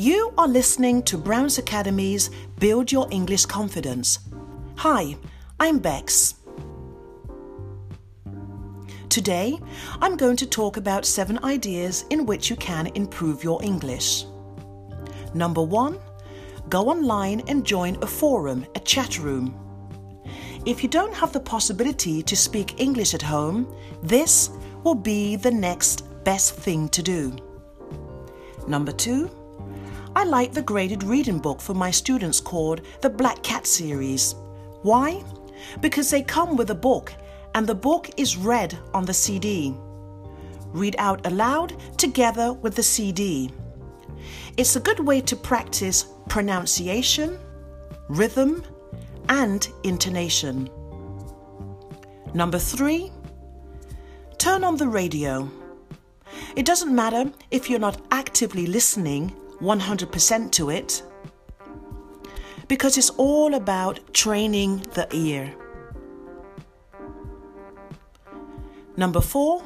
You are listening to Brown's Academy's Build Your English Confidence. Hi, I'm Bex. Today, I'm going to talk about seven ideas in which you can improve your English. Number one, go online and join a forum, a chat room. If you don't have the possibility to speak English at home, this will be the next best thing to do. Number two, I like the graded reading book for my students called the Black Cat series. Why? Because they come with a book and the book is read on the CD. Read out aloud together with the CD. It's a good way to practice pronunciation, rhythm, and intonation. Number three, turn on the radio. It doesn't matter if you're not actively listening 100% to it, because it's all about training the ear. Number four,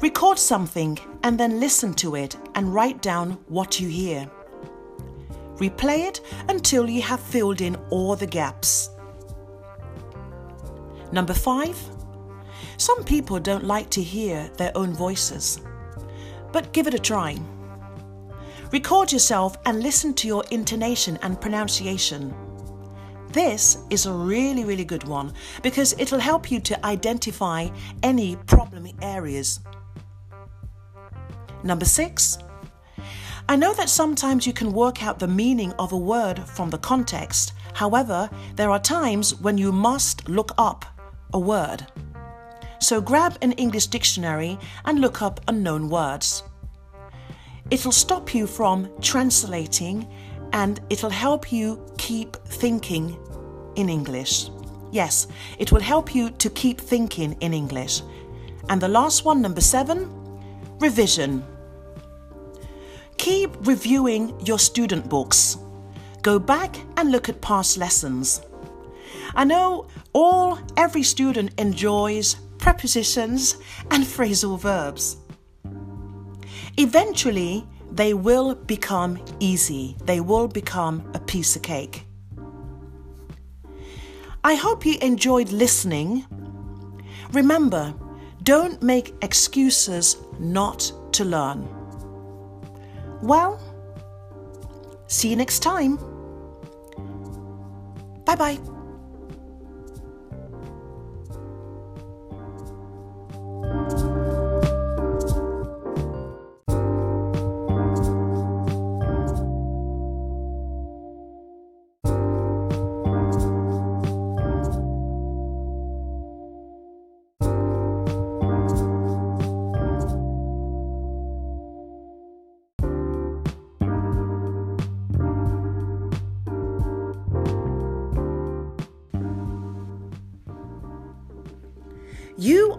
record something and then listen to it and write down what you hear. Replay it until you have filled in all the gaps. Number five, some people don't like to hear their own voices, but give it a try. Record yourself and listen to your intonation and pronunciation. This is a really, really good one because it'll help you to identify any problem areas. Number six, I know that sometimes you can work out the meaning of a word from the context. However, there are times when you must look up a word. So grab an English dictionary and look up unknown words. It'll stop you from translating and it'll help you keep thinking in English. Yes, it will help you to keep thinking in English. And the last one, number seven, revision. Keep reviewing your student books. Go back and look at past lessons. I know all every student enjoys prepositions and phrasal verbs. Eventually, they will become easy. They will become a piece of cake. I hope you enjoyed listening. Remember, don't make excuses not to learn. Well, see you next time. Bye bye.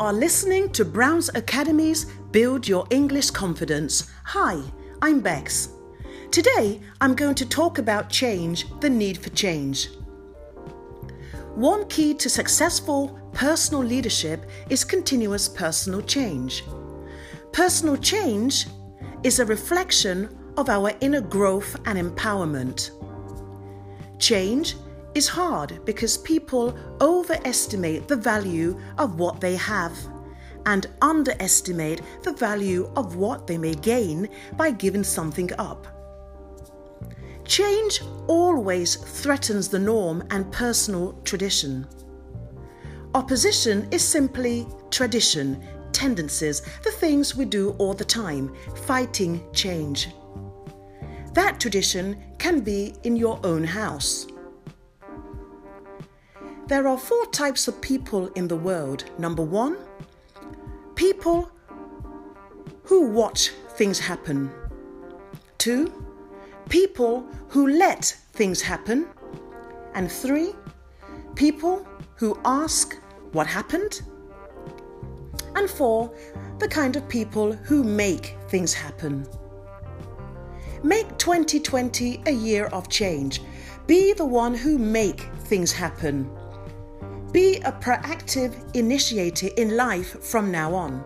Are listening to Brown's Academy's Build Your English Confidence. Hi, I'm Bex. Today I'm going to talk about change, the need for change. One key to successful personal leadership is continuous personal change. Personal change is a reflection of our inner growth and empowerment. Change is hard because people overestimate the value of what they have and underestimate the value of what they may gain by giving something up. Change always threatens the norm and personal tradition. Opposition is simply tradition, tendencies, the things we do all the time, fighting change. That tradition can be in your own house. There are four types of people in the world. Number one, people who watch things happen. Two, people who let things happen. And three, people who ask what happened. And four, the kind of people who make things happen. Make 2020 a year of change. Be the one who make things happen. Be a proactive initiator in life from now on.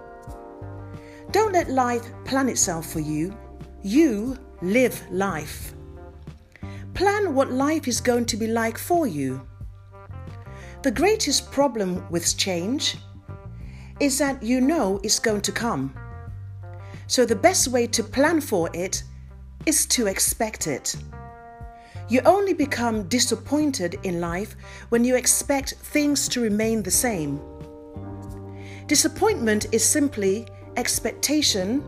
Don't let life plan itself for you. You live life. Plan what life is going to be like for you. The greatest problem with change is that you know it's going to come. So the best way to plan for it is to expect it. You only become disappointed in life when you expect things to remain the same. Disappointment is simply expectation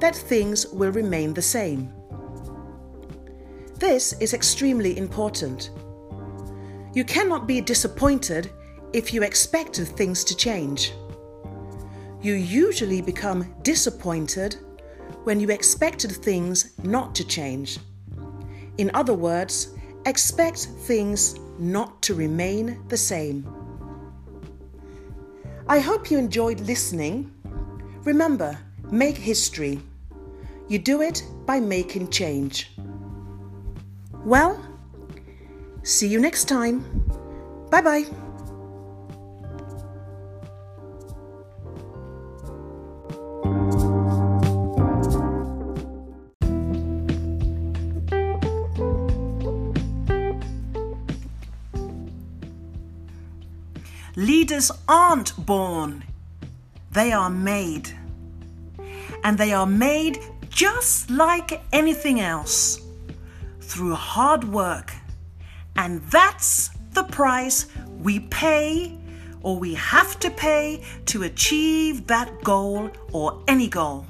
that things will remain the same. This is extremely important. You cannot be disappointed if you expected things to change. You usually become disappointed when you expected things not to change. In other words, expect things not to remain the same. I hope you enjoyed listening. Remember, make history. You do it by making change. Well, see you next time. Bye bye. Leaders aren't born, they are made. And they are made just like anything else through hard work. And that's the price we pay or we have to pay to achieve that goal or any goal.